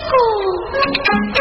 哦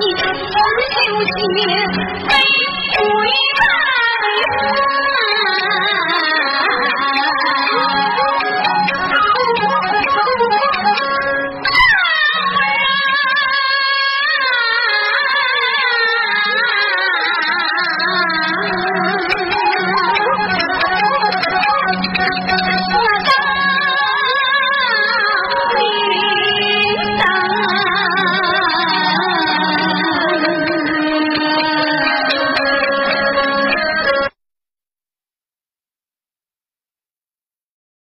你乘风向前飞回来